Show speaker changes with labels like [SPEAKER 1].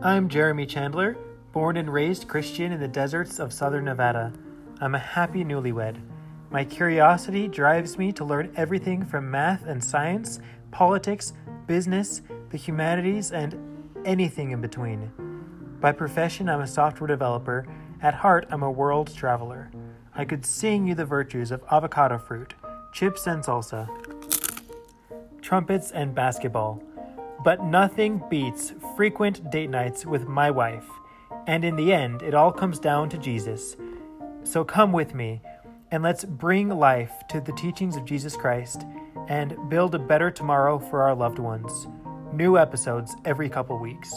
[SPEAKER 1] I'm Jeremy Chandler, born and raised Christian in the deserts of southern Nevada. I'm a happy newlywed. My curiosity drives me to learn everything from math and science, politics, business, the humanities, and anything in between. By profession, I'm a software developer. At heart, I'm a world traveler. I could sing you the virtues of avocado fruit, chips and salsa, trumpets and basketball. But nothing beats frequent date nights with my wife. And in the end, it all comes down to Jesus. So come with me and let's bring life to the teachings of Jesus Christ and build a better tomorrow for our loved ones. New episodes every couple weeks.